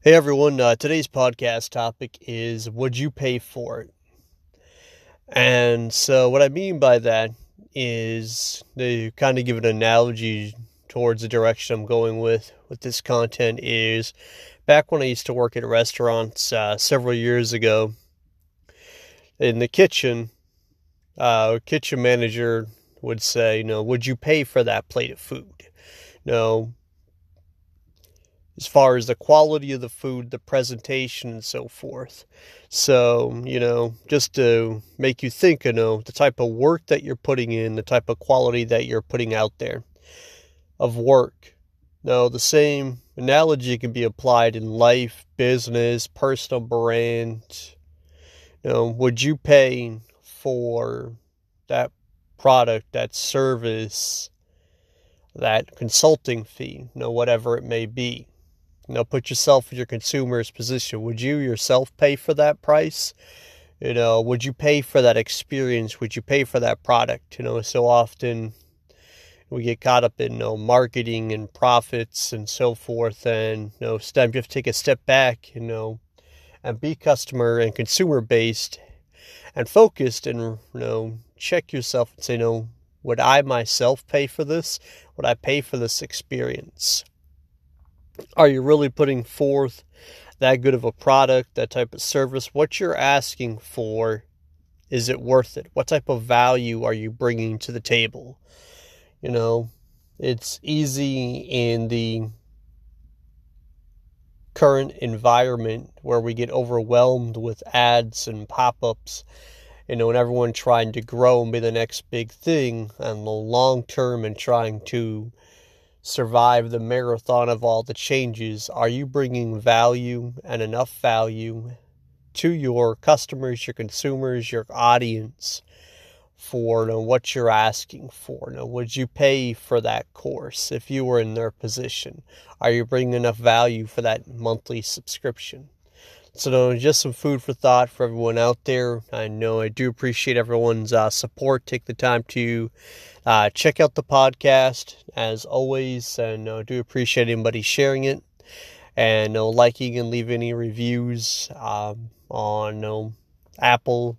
Hey everyone, uh, today's podcast topic is Would you pay for it? And so, what I mean by that is to kind of give an analogy towards the direction I'm going with with this content is back when I used to work at restaurants uh, several years ago in the kitchen, uh, kitchen manager would say, you know, would you pay for that plate of food? No, as far as the quality of the food, the presentation, and so forth. So, you know, just to make you think, you know, the type of work that you're putting in, the type of quality that you're putting out there of work. Now, the same analogy can be applied in life, business, personal brand. You know, would you pay for that product, that service, that consulting fee, you know, whatever it may be? You know, put yourself in your consumer's position. Would you yourself pay for that price? You know, would you pay for that experience? Would you pay for that product? You know, so often we get caught up in you know, marketing and profits and so forth, and you know, time you have to take a step back, you know, and be customer and consumer based and focused, and you know, check yourself and say, know, would I myself pay for this? Would I pay for this experience? Are you really putting forth that good of a product, that type of service? What you're asking for, is it worth it? What type of value are you bringing to the table? You know, it's easy in the current environment where we get overwhelmed with ads and pop ups, you know, and everyone trying to grow and be the next big thing and the long term and trying to survive the marathon of all the changes? Are you bringing value and enough value to your customers, your consumers, your audience for you know, what you're asking for? You know, would you pay for that course if you were in their position? Are you bringing enough value for that monthly subscription? So, just some food for thought for everyone out there. I know I do appreciate everyone's uh, support. Take the time to uh, check out the podcast as always, and I uh, do appreciate anybody sharing it and uh, liking and leaving any reviews um, on Apple,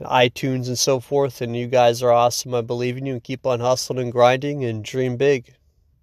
iTunes, and so forth. And you guys are awesome. I believe in you, and keep on hustling and grinding and dream big.